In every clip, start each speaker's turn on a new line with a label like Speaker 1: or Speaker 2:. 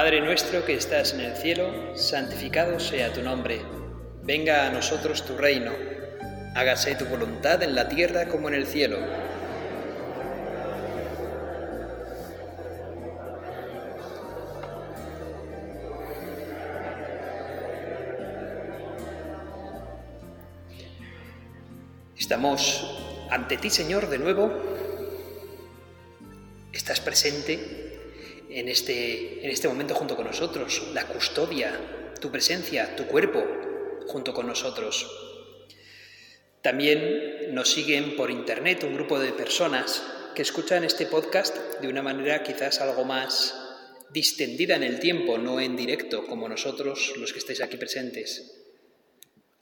Speaker 1: Padre nuestro que estás en el cielo, santificado sea tu nombre. Venga a nosotros tu reino. Hágase tu voluntad en la tierra como en el cielo. Estamos ante ti, Señor, de nuevo. Estás presente en este, en este momento junto con nosotros, la custodia, tu presencia, tu cuerpo junto con nosotros. También nos siguen por internet un grupo de personas que escuchan este podcast de una manera quizás algo más distendida en el tiempo, no en directo, como nosotros los que estáis aquí presentes.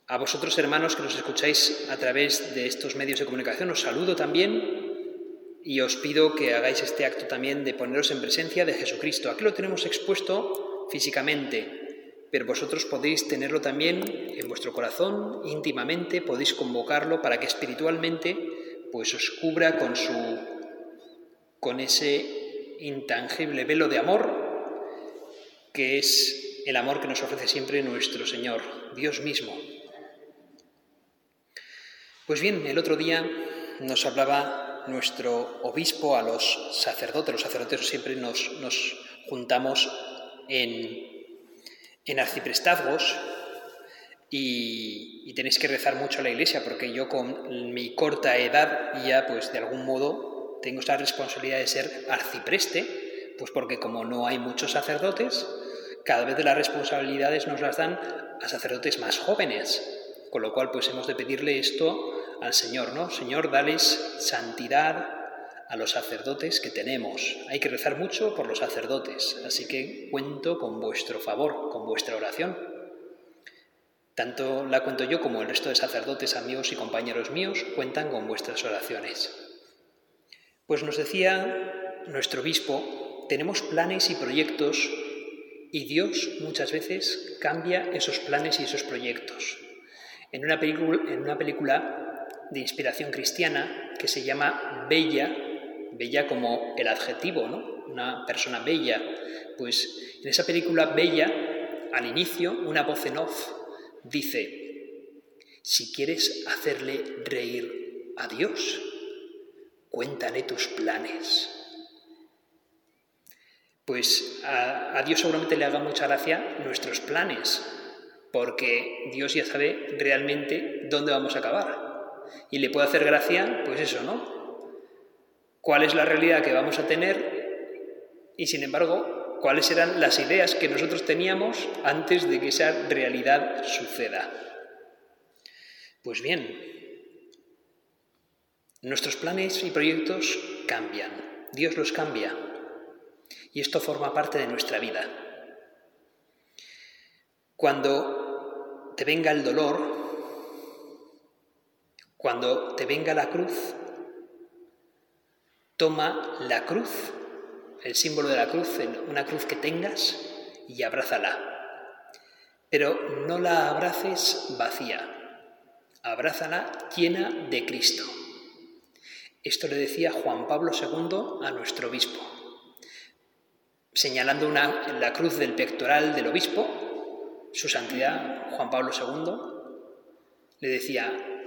Speaker 1: A vosotros, hermanos, que nos escucháis a través de estos medios de comunicación, os saludo también y os pido que hagáis este acto también de poneros en presencia de Jesucristo. Aquí lo tenemos expuesto físicamente, pero vosotros podéis tenerlo también en vuestro corazón, íntimamente, podéis convocarlo para que espiritualmente pues os cubra con su con ese intangible velo de amor que es el amor que nos ofrece siempre nuestro Señor, Dios mismo. Pues bien, el otro día nos hablaba nuestro obispo, a los sacerdotes. Los sacerdotes siempre nos, juntamos en, en arciprestazgos y, tenéis que rezar mucho a la iglesia porque yo con mi corta edad ya pues de algún modo tengo esta responsabilidad de ser arcipreste, pues porque como no hay muchos sacerdotes, cada vez de las responsabilidades nos las dan a sacerdotes más jóvenes, con lo cual pues hemos de pedirle esto al Señor, ¿no? Señor, dales santidad a los sacerdotes que tenemos. Hay que rezar mucho por los sacerdotes, así que cuento con vuestro favor, con vuestra oración. Tanto la cuento yo como el resto de sacerdotes, amigos y compañeros míos cuentan con vuestras oraciones. Pues nos decía nuestro obispo, tenemos planes y proyectos y Dios muchas veces cambia esos planes y esos proyectos. En una película, en una película de inspiración cristiana que se llama Bella, Bella como el adjetivo, ¿no? Una persona bella. Pues en esa película Bella, al inicio, una voz en off dice, si quieres hacerle reír a Dios, cuéntale tus planes. Pues a, a, Dios seguramente le haga mucha gracia nuestros planes, porque Dios ya sabe realmente dónde vamos a acabar y le puede hacer gracia, pues eso, ¿no? ¿Cuál es la realidad que vamos a tener? Y sin embargo, ¿cuáles eran las ideas que nosotros teníamos antes de que esa realidad suceda? Pues bien, nuestros planes y proyectos cambian, Dios los cambia, y esto forma parte de nuestra vida. Cuando te venga el dolor, cuando te venga la cruz, toma la cruz, el símbolo de la cruz, una cruz que tengas, y abrázala. Pero no la abraces vacía, abrázala llena de Cristo. Esto le decía Juan Pablo II a nuestro obispo, señalando la cruz del pectoral del obispo, su santidad Juan Pablo II, le decía,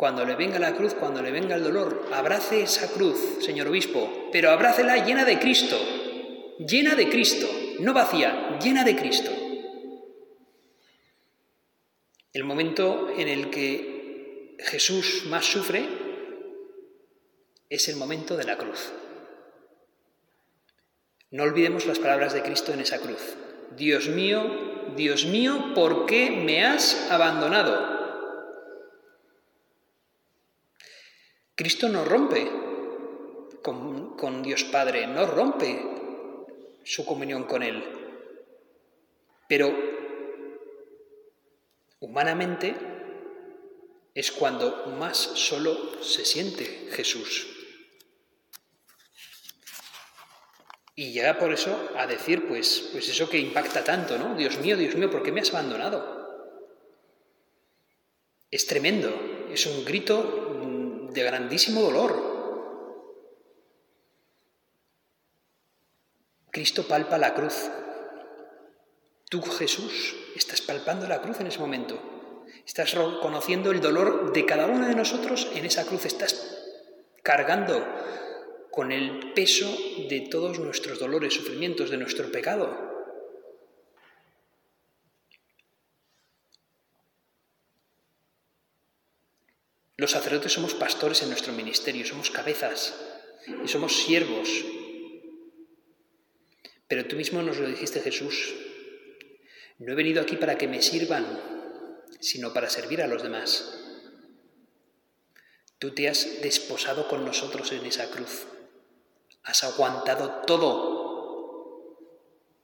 Speaker 1: cuando le venga la cruz, cuando le venga el dolor, abrace esa cruz, señor obispo, pero abrácela llena de Cristo, llena de Cristo, no vacía, llena de Cristo. El momento en el que Jesús más sufre es el momento de la cruz. No olvidemos las palabras de Cristo en esa cruz. Dios mío, Dios mío, ¿por qué me has abandonado? Cristo no rompe con, Dios Padre, no rompe su comunión con Él. Pero humanamente es cuando más solo se siente Jesús. Y llega por eso a decir, pues, pues eso que impacta tanto, ¿no? Dios mío, Dios mío, ¿por qué me has abandonado? Es tremendo, es un grito de grandísimo dolor. Cristo palpa la cruz. Tú, Jesús, estás palpando la cruz en ese momento. Estás conociendo el dolor de cada uno de nosotros en esa cruz. Estás cargando con el peso de todos nuestros dolores, sufrimientos, de nuestro pecado. Los sacerdotes somos pastores en nuestro ministerio, somos cabezas y somos siervos. Pero tú mismo nos lo dijiste Jesús, no he venido aquí para que me sirvan, sino para servir a los demás. Tú te has desposado con nosotros en esa cruz. Has aguantado todo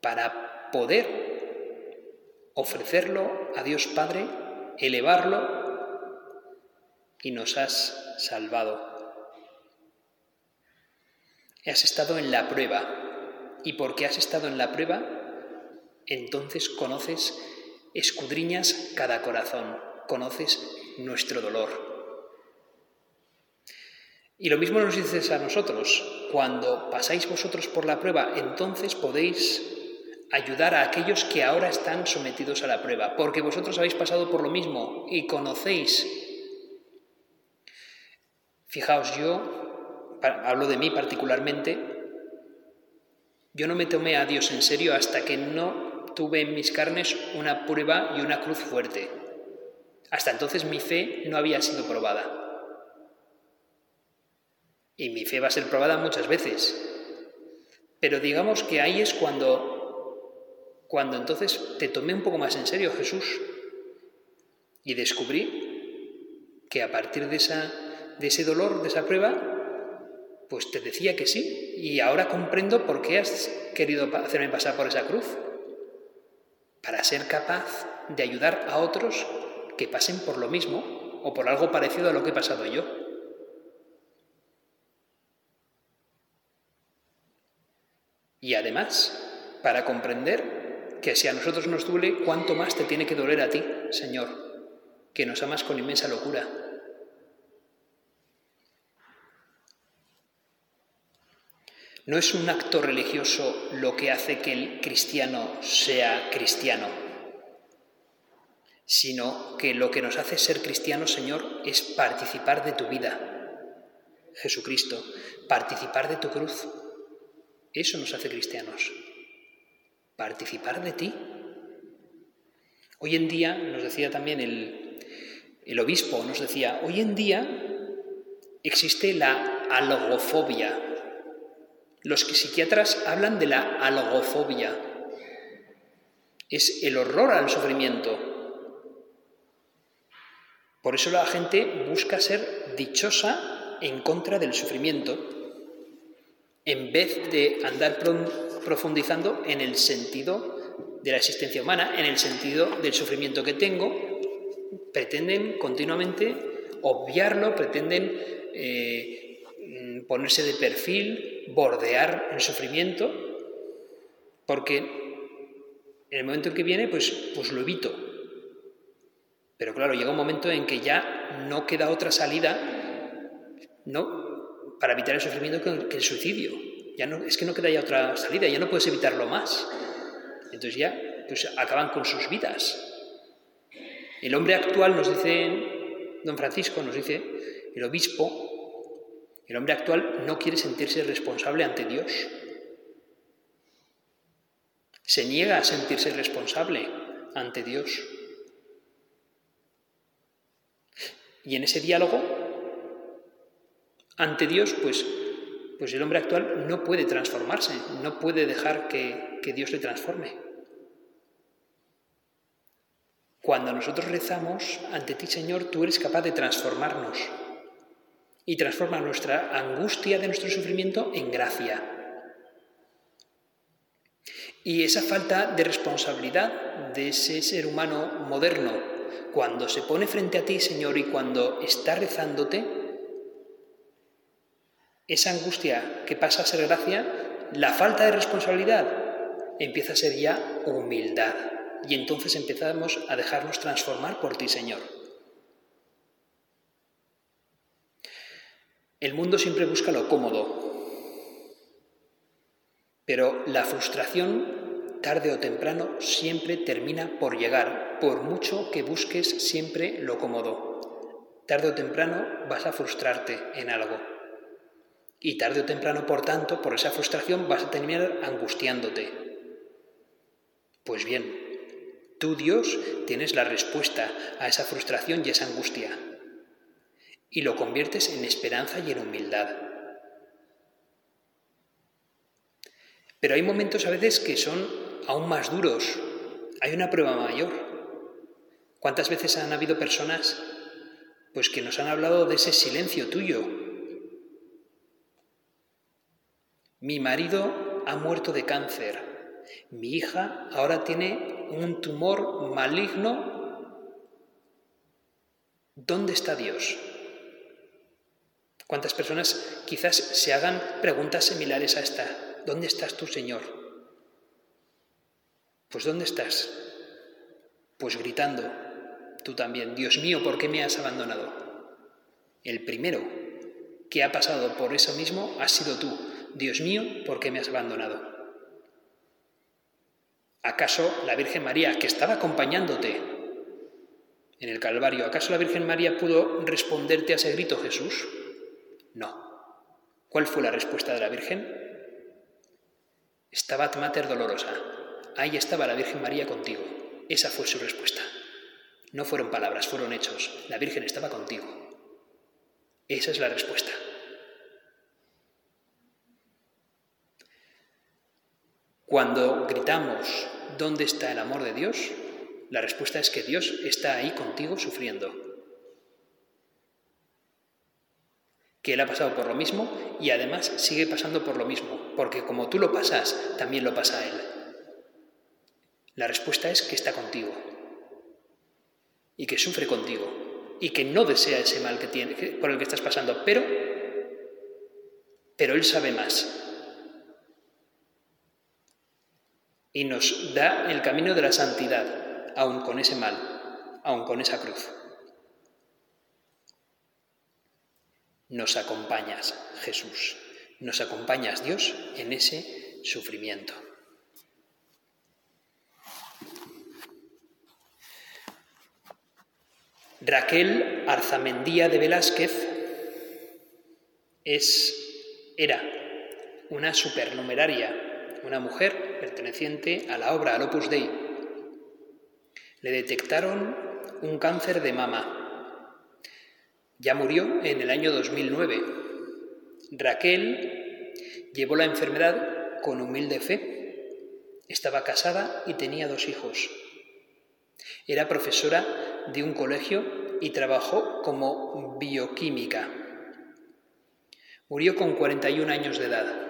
Speaker 1: para poder ofrecerlo a Dios Padre, elevarlo y nos has salvado. Has estado en la prueba y porque has estado en la prueba, entonces conoces, escudriñas cada corazón, conoces nuestro dolor. Y lo mismo nos dices a nosotros, cuando pasáis vosotros por la prueba, entonces podéis ayudar a aquellos que ahora están sometidos a la prueba, porque vosotros habéis pasado por lo mismo y conocéis Fijaos, yo, hablo de mí particularmente, yo no me tomé a Dios en serio hasta que no tuve en mis carnes una prueba y una cruz fuerte. Hasta entonces mi fe no había sido probada. Y mi fe va a ser probada muchas veces. Pero digamos que ahí es cuando, cuando entonces te tomé un poco más en serio, Jesús, y descubrí que a partir de esa de ese dolor, de esa prueba, pues te decía que sí. Y ahora comprendo por qué has querido hacerme pasar por esa cruz. Para ser capaz de ayudar a otros que pasen por lo mismo o por algo parecido a lo que he pasado yo. Y además, para comprender que si a nosotros nos duele, cuánto más te tiene que doler a ti, Señor, que nos amas con inmensa locura. No es un acto religioso lo que hace que el cristiano sea cristiano, sino que lo que nos hace ser cristianos, Señor, es participar de tu vida, Jesucristo, participar de tu cruz. Eso nos hace cristianos, participar de ti. Hoy en día, nos decía también el, obispo, nos decía, hoy en día existe la alogofobia, los psiquiatras hablan de la algofobia. Es el horror al sufrimiento. Por eso la gente busca ser dichosa en contra del sufrimiento, en vez de andar profundizando en el sentido de la existencia humana, en el sentido del sufrimiento que tengo, pretenden continuamente obviarlo, pretenden eh, ponerse de perfil, bordear el sufrimiento, porque en el momento en que viene, pues, pues lo evito. Pero claro, llega un momento en que ya no queda otra salida ¿no? para evitar el sufrimiento que el suicidio. Ya no, es que no queda ya otra salida, ya no puedes evitarlo más. Entonces ya pues, acaban con sus vidas. El hombre actual, nos dice don Francisco, nos dice el obispo, el hombre actual no quiere sentirse responsable ante Dios. Se niega a sentirse responsable ante Dios. Y en ese diálogo ante Dios, pues, pues el hombre actual no puede transformarse, no puede dejar que, que Dios le transforme. Cuando nosotros rezamos ante ti, Señor, tú eres capaz de transformarnos y transforma nuestra angustia de nuestro sufrimiento en gracia. Y esa falta de responsabilidad de ese ser humano moderno, cuando se pone frente a ti, Señor, y cuando está rezándote, esa angustia que pasa a ser gracia, la falta de responsabilidad empieza a ser ya humildad. Y entonces empezamos a dejarnos transformar por ti, Señor. El mundo siempre busca lo cómodo. Pero la frustración, tarde o temprano, siempre termina por llegar, por mucho que busques siempre lo cómodo. Tarde o temprano vas a frustrarte en algo. Y tarde o temprano, por tanto, por esa frustración vas a terminar angustiándote. Pues bien, tú Dios tienes la respuesta a esa frustración y esa angustia. Y lo conviertes en esperanza y en humildad. Pero hay momentos a veces que son aún más duros. Hay una prueba mayor. ¿Cuántas veces han habido personas pues que nos han hablado de ese silencio tuyo? Mi marido ha muerto de cáncer. Mi hija ahora tiene un tumor maligno. ¿Dónde está Dios? ¿Cuántas personas quizás se hagan preguntas similares a esta? ¿Dónde estás tú, Señor? Pues ¿dónde estás? Pues gritando, tú también, Dios mío, ¿por qué me has abandonado? El primero que ha pasado por eso mismo has sido tú. Dios mío, ¿por qué me has abandonado? ¿Acaso la Virgen María, que estaba acompañándote en el Calvario, ¿acaso la Virgen María pudo responderte a ese grito, Jesús? No. ¿Cuál fue la respuesta de la Virgen? Stabat Mater Dolorosa. Ahí estaba la Virgen María contigo. Esa fue su respuesta. No fueron palabras, fueron hechos. La Virgen estaba contigo. Esa es la respuesta. Cuando gritamos, ¿dónde está el amor de Dios? La respuesta es que Dios está ahí contigo sufriendo. Que él ha pasado por lo mismo y además sigue pasando por lo mismo, porque como tú lo pasas, también lo pasa a él. La respuesta es que está contigo y que sufre contigo y que no desea ese mal que tiene, por el que estás pasando, pero, pero él sabe más. Y nos da el camino de la santidad, aun con ese mal, aun con esa cruz. Nos acompañas, Jesús. Nos acompañas, Dios, en ese sufrimiento. Raquel Arzamendía de Velázquez es, era una supernumeraria, una mujer perteneciente a la obra, al Opus Dei. Le detectaron un cáncer de mama ya murió en el año 2009. Raquel llevó la enfermedad con humilde fe. Estaba casada y tenía dos hijos. Era profesora de un colegio y trabajó como bioquímica. Murió con 41 años de edad.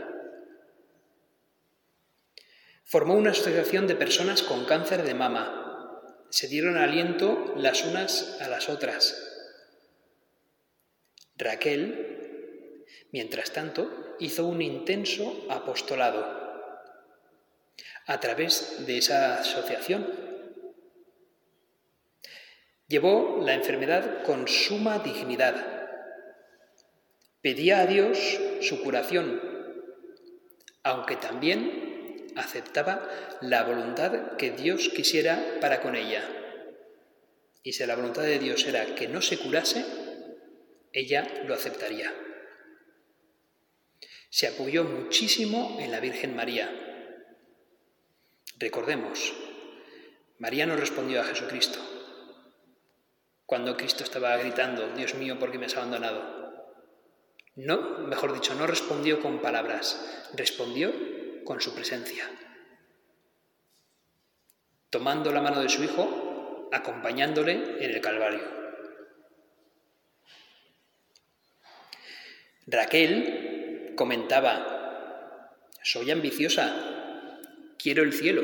Speaker 1: Formó una asociación de personas con cáncer de mama. Se dieron aliento las unas a las otras Raquel, mientras tanto, hizo un intenso apostolado a través de esa asociación. Llevó la enfermedad con suma dignidad. Pedía a Dios su curación, aunque también aceptaba la voluntad que Dios quisiera para con ella. Y si la voluntad de Dios era que no se curase, ella lo aceptaría. Se apoyó muchísimo en la Virgen María. Recordemos, María no respondió a Jesucristo cuando Cristo estaba gritando, Dios mío, ¿por qué me has abandonado? No, mejor dicho, no respondió con palabras, respondió con su presencia. Tomando la mano de su hijo, acompañándole en el Calvario. Raquel comentaba, soy ambiciosa, quiero el cielo.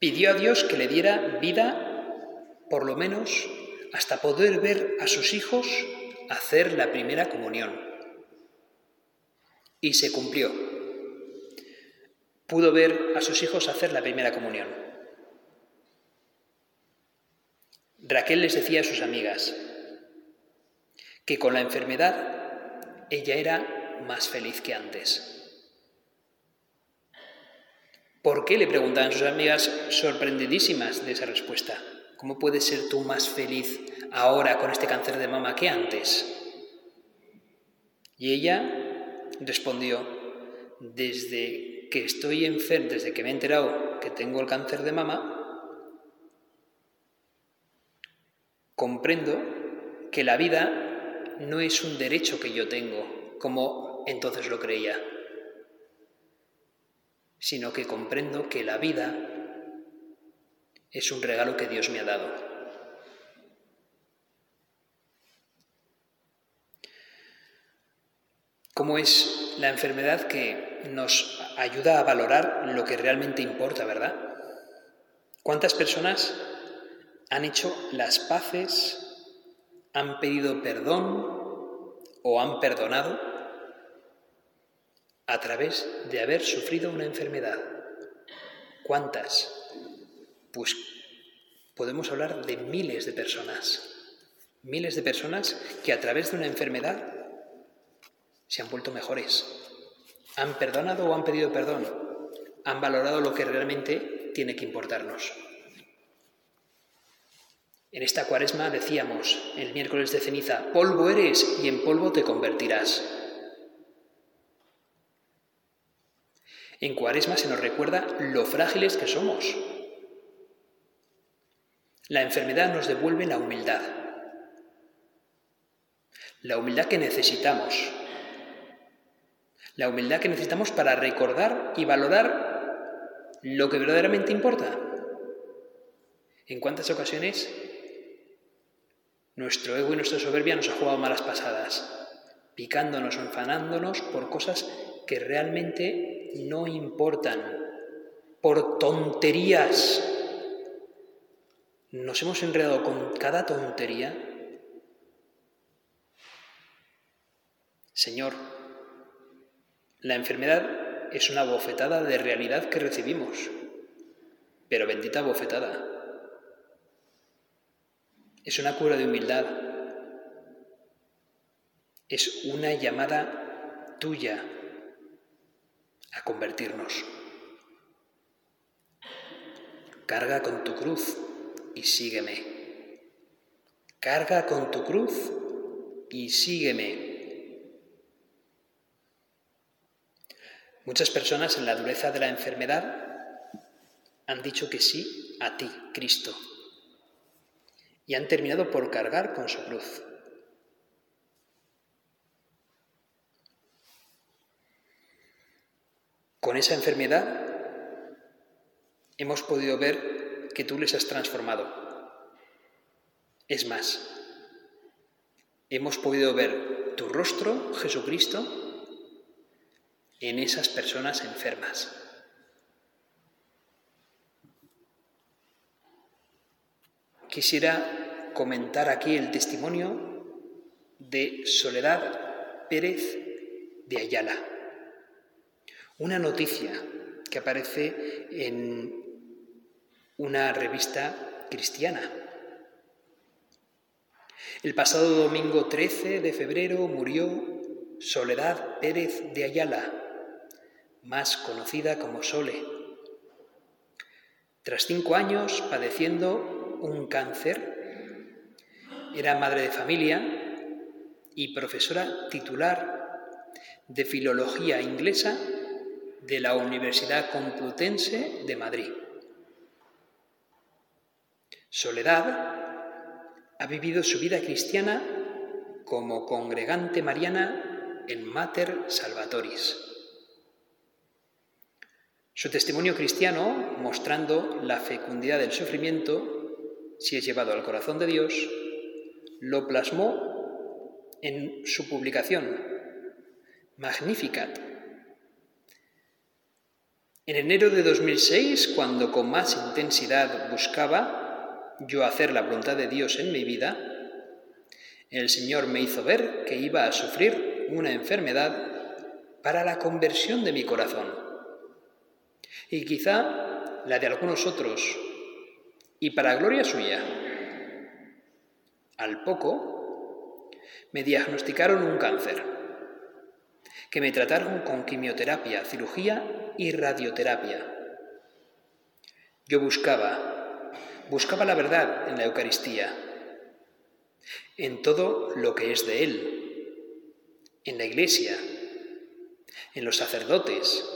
Speaker 1: Pidió a Dios que le diera vida, por lo menos, hasta poder ver a sus hijos hacer la primera comunión. Y se cumplió. Pudo ver a sus hijos hacer la primera comunión. Raquel les decía a sus amigas, que con la enfermedad ella era más feliz que antes. ¿Por qué? le preguntaban sus amigas sorprendidísimas de esa respuesta. ¿Cómo puedes ser tú más feliz ahora con este cáncer de mama que antes? Y ella respondió, desde que estoy enferma, desde que me he enterado que tengo el cáncer de mama, comprendo que la vida no es un derecho que yo tengo, como entonces lo creía sino que comprendo que la vida es un regalo que Dios me ha dado. ¿Cómo es la enfermedad que nos ayuda a valorar lo que realmente importa, verdad? ¿Cuántas personas han hecho las paces, han pedido perdón o han perdonado a través de haber sufrido una enfermedad. ¿Cuántas? Pues podemos hablar de miles de personas. Miles de personas que a través de una enfermedad se han vuelto mejores. Han perdonado o han pedido perdón. Han valorado lo que realmente tiene que importarnos. En esta cuaresma decíamos el miércoles de ceniza, polvo eres y en polvo te convertirás. En Cuaresma se nos recuerda lo frágiles que somos. La enfermedad nos devuelve la humildad. La humildad que necesitamos. La humildad que necesitamos para recordar y valorar lo que verdaderamente importa. ¿En cuántas ocasiones nuestro ego y nuestra soberbia nos ha jugado malas pasadas, picándonos o enfanándonos por cosas que realmente no importan, por tonterías. Nos hemos enredado con cada tontería. Señor, la enfermedad es una bofetada de realidad que recibimos, pero bendita bofetada. Es una cura de humildad. Es una llamada tuya a convertirnos. Carga con tu cruz y sígueme. Carga con tu cruz y sígueme. Muchas personas en la dureza de la enfermedad han dicho que sí a ti, Cristo, y han terminado por cargar con su cruz. Con esa enfermedad hemos podido ver que tú les has transformado. Es más, hemos podido ver tu rostro, Jesucristo, en esas personas enfermas. Quisiera comentar aquí el testimonio de Soledad Pérez de Ayala una noticia que aparece en una revista cristiana. El pasado domingo 13 de febrero murió Soledad Pérez de Ayala, más conocida como Sole. Tras cinco años padeciendo un cáncer, era madre de familia y profesora titular de Filología Inglesa de la Universidad Complutense de Madrid. Soledad ha vivido su vida cristiana como congregante mariana en Mater Salvatoris. Su testimonio cristiano, mostrando la fecundidad del sufrimiento, si es llevado al corazón de Dios, lo plasmó en su publicación Magnificat, en enero de 2006, cuando con más intensidad buscaba yo hacer la voluntad de Dios en mi vida, el Señor me hizo ver que iba a sufrir una enfermedad para la conversión de mi corazón. Y quizá la de algunos otros, y para gloria suya. Al poco me diagnosticaron un cáncer, que me trataron con quimioterapia, cirugía y radioterapia. Yo buscaba, buscaba la verdad en la Eucaristía, en todo lo que es de Él, en la Iglesia, en los sacerdotes,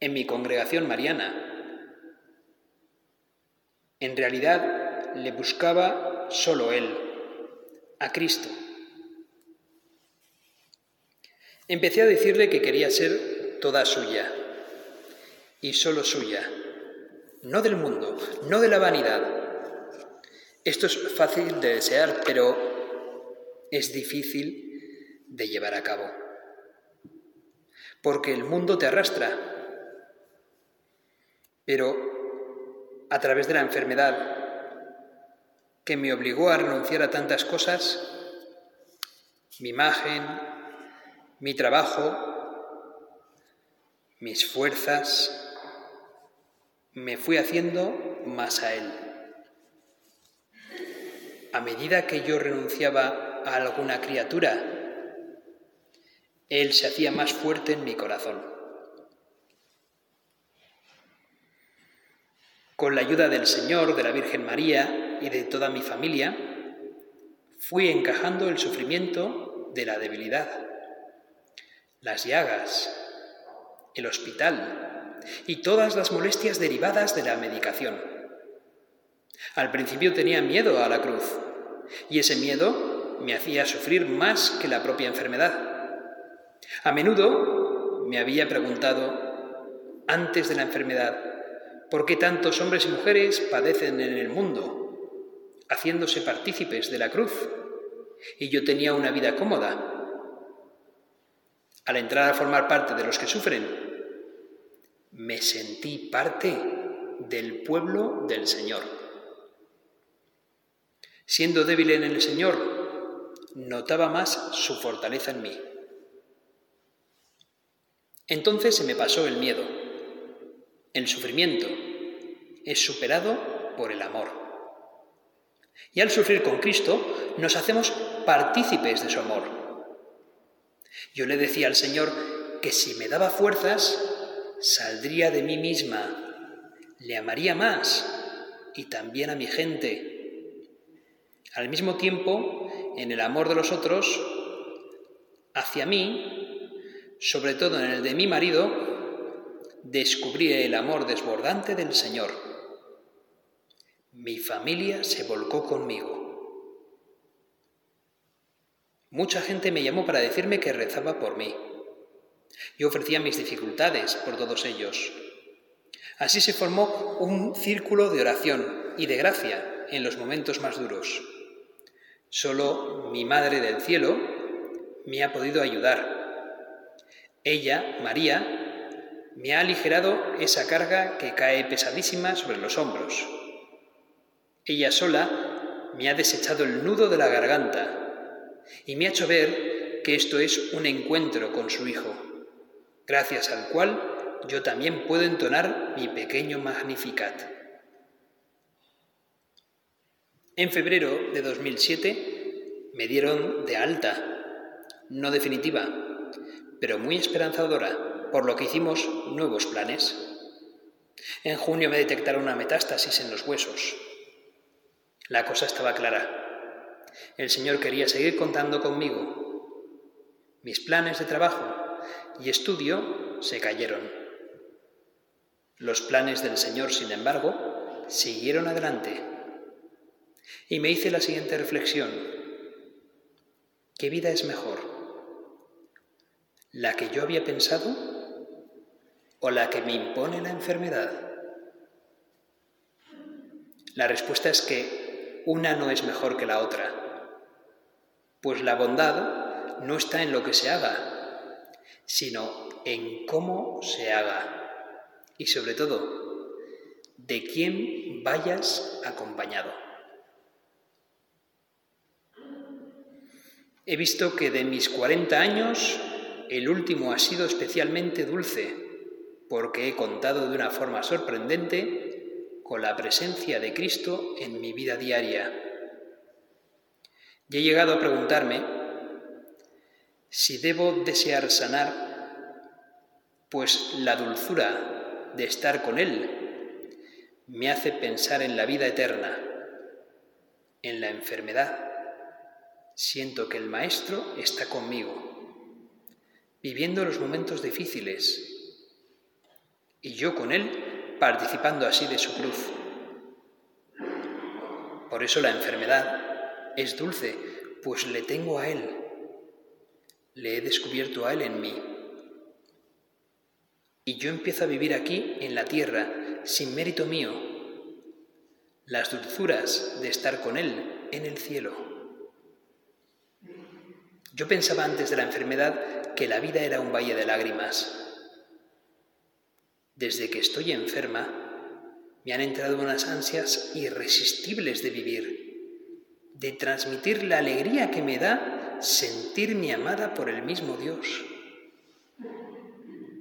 Speaker 1: en mi congregación mariana. En realidad le buscaba solo Él, a Cristo. Empecé a decirle que quería ser toda suya y solo suya, no del mundo, no de la vanidad. Esto es fácil de desear, pero es difícil de llevar a cabo. Porque el mundo te arrastra. Pero a través de la enfermedad que me obligó a renunciar a tantas cosas, mi imagen, mi trabajo, mis fuerzas, me fui haciendo más a Él. A medida que yo renunciaba a alguna criatura, Él se hacía más fuerte en mi corazón. Con la ayuda del Señor, de la Virgen María y de toda mi familia, fui encajando el sufrimiento de la debilidad, las llagas, el hospital, y todas las molestias derivadas de la medicación. Al principio tenía miedo a la cruz y ese miedo me hacía sufrir más que la propia enfermedad. A menudo me había preguntado, antes de la enfermedad, por qué tantos hombres y mujeres padecen en el mundo, haciéndose partícipes de la cruz, y yo tenía una vida cómoda. Al entrar a formar parte de los que sufren, me sentí parte del pueblo del Señor. Siendo débil en el Señor, notaba más su fortaleza en mí. Entonces se me pasó el miedo. El sufrimiento es superado por el amor. Y al sufrir con Cristo nos hacemos partícipes de su amor. Yo le decía al Señor que si me daba fuerzas, saldría de mí misma, le amaría más y también a mi gente. Al mismo tiempo, en el amor de los otros, hacia mí, sobre todo en el de mi marido, descubrí el amor desbordante del Señor. Mi familia se volcó conmigo. Mucha gente me llamó para decirme que rezaba por mí. Yo ofrecía mis dificultades por todos ellos. Así se formó un círculo de oración y de gracia en los momentos más duros. Solo mi Madre del Cielo me ha podido ayudar. Ella, María, me ha aligerado esa carga que cae pesadísima sobre los hombros. Ella sola me ha desechado el nudo de la garganta y me ha hecho ver que esto es un encuentro con su Hijo gracias al cual yo también puedo entonar mi pequeño Magnificat. En febrero de 2007 me dieron de alta, no definitiva, pero muy esperanzadora, por lo que hicimos nuevos planes. En junio me detectaron una metástasis en los huesos. La cosa estaba clara. El Señor quería seguir contando conmigo. Mis planes de trabajo y estudio se cayeron. Los planes del Señor, sin embargo, siguieron adelante. Y me hice la siguiente reflexión. ¿Qué vida es mejor? ¿La que yo había pensado o la que me impone la enfermedad? La respuesta es que una no es mejor que la otra, pues la bondad no está en lo que se haga, sino en cómo se haga y sobre todo de quién vayas acompañado. He visto que de mis 40 años el último ha sido especialmente dulce porque he contado de una forma sorprendente con la presencia de Cristo en mi vida diaria. Y he llegado a preguntarme si debo desear sanar, pues la dulzura de estar con Él me hace pensar en la vida eterna, en la enfermedad. Siento que el Maestro está conmigo, viviendo los momentos difíciles, y yo con Él participando así de su cruz. Por eso la enfermedad es dulce, pues le tengo a Él, le he descubierto a Él en mí. Y yo empiezo a vivir aquí, en la tierra, sin mérito mío, las dulzuras de estar con Él en el cielo. Yo pensaba antes de la enfermedad que la vida era un valle de lágrimas. Desde que estoy enferma, me han entrado unas ansias irresistibles de vivir, de transmitir la alegría que me da sentirme amada por el mismo Dios.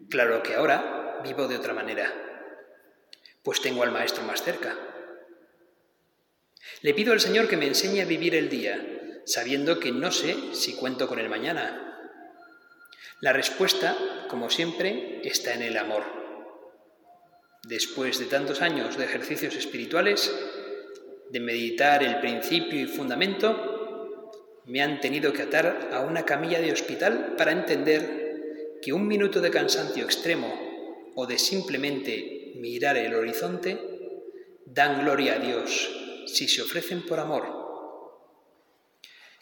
Speaker 1: Claro que ahora vivo de otra manera pues tengo al Maestro más cerca. Le pido al Señor que me enseñe a vivir el día, sabiendo que no sé si cuento con el mañana. La respuesta, como siempre, está en el amor. Después de tantos años de ejercicios espirituales, de meditar el principio y fundamento, me han tenido que atar a una camilla de hospital para entender que un minuto de cansancio extremo o de simplemente mirar el horizonte, dan gloria a Dios si se ofrecen por amor.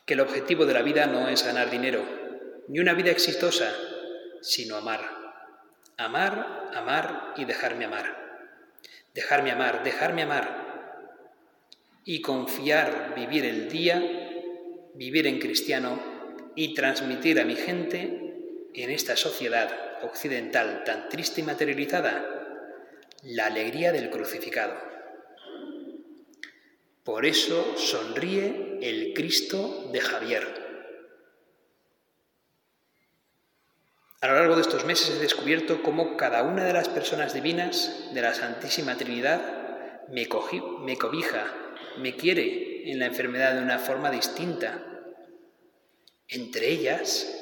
Speaker 1: Que el objetivo de la vida no es ganar dinero, ni una vida exitosa, sino amar. Amar, amar y dejarme amar. Dejarme amar, dejarme amar. Y confiar, vivir el día, vivir en cristiano y transmitir a mi gente en esta sociedad occidental tan triste y materializada la alegría del crucificado. Por eso sonríe el Cristo de Javier. A lo largo de estos meses he descubierto cómo cada una de las personas divinas de la Santísima Trinidad me, me cobija, me quiere en la enfermedad de una forma distinta. Entre ellas,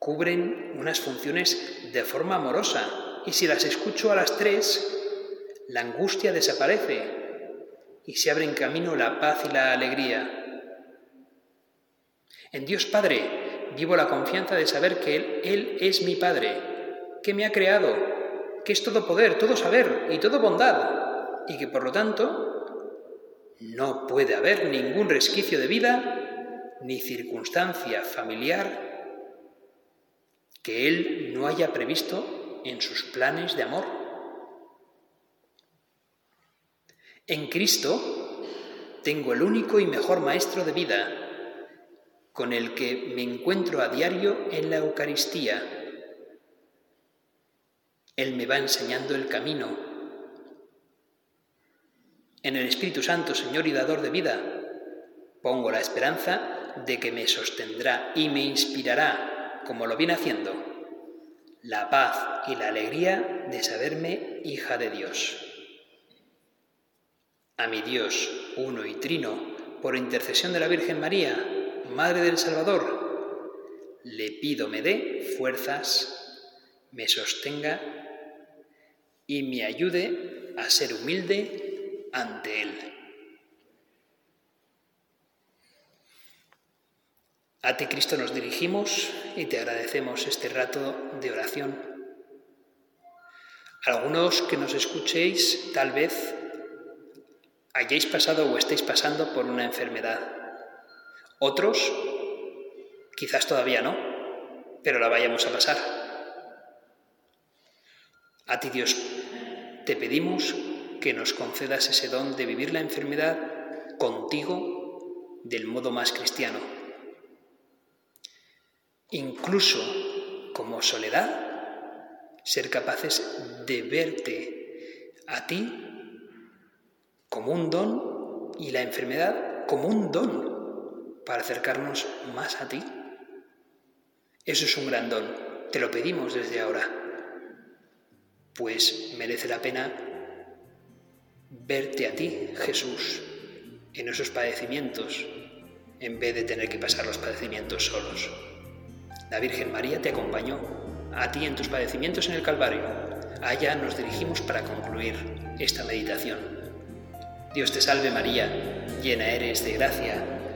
Speaker 1: cubren unas funciones de forma amorosa y si las escucho a las tres, la angustia desaparece y se abre en camino la paz y la alegría. En Dios Padre vivo la confianza de saber que Él, Él es mi Padre, que me ha creado, que es todo poder, todo saber y todo bondad, y que por lo tanto no puede haber ningún resquicio de vida ni circunstancia familiar que Él no haya previsto en sus planes de amor. En Cristo tengo el único y mejor maestro de vida, con el que me encuentro a diario en la Eucaristía. Él me va enseñando el camino. En el Espíritu Santo, Señor y Dador de vida, pongo la esperanza de que me sostendrá y me inspirará, como lo viene haciendo, la paz y la alegría de saberme hija de Dios. A mi Dios, uno y trino, por intercesión de la Virgen María, Madre del Salvador, le pido me dé fuerzas, me sostenga y me ayude a ser humilde ante Él. A ti, Cristo, nos dirigimos y te agradecemos este rato de oración. Algunos que nos escuchéis tal vez hayáis pasado o estéis pasando por una enfermedad. Otros quizás todavía no, pero la vayamos a pasar. A ti, Dios, te pedimos que nos concedas ese don de vivir la enfermedad contigo del modo más cristiano incluso como soledad, ser capaces de verte a ti como un don y la enfermedad como un don para acercarnos más a ti. Eso es un gran don, te lo pedimos desde ahora, pues merece la pena verte a ti, Jesús, en esos padecimientos, en vez de tener que pasar los padecimientos solos. La Virgen María te acompañó a ti en tus padecimientos en el Calvario. Allá nos dirigimos para concluir esta meditación. Dios te salve María, llena eres de gracia,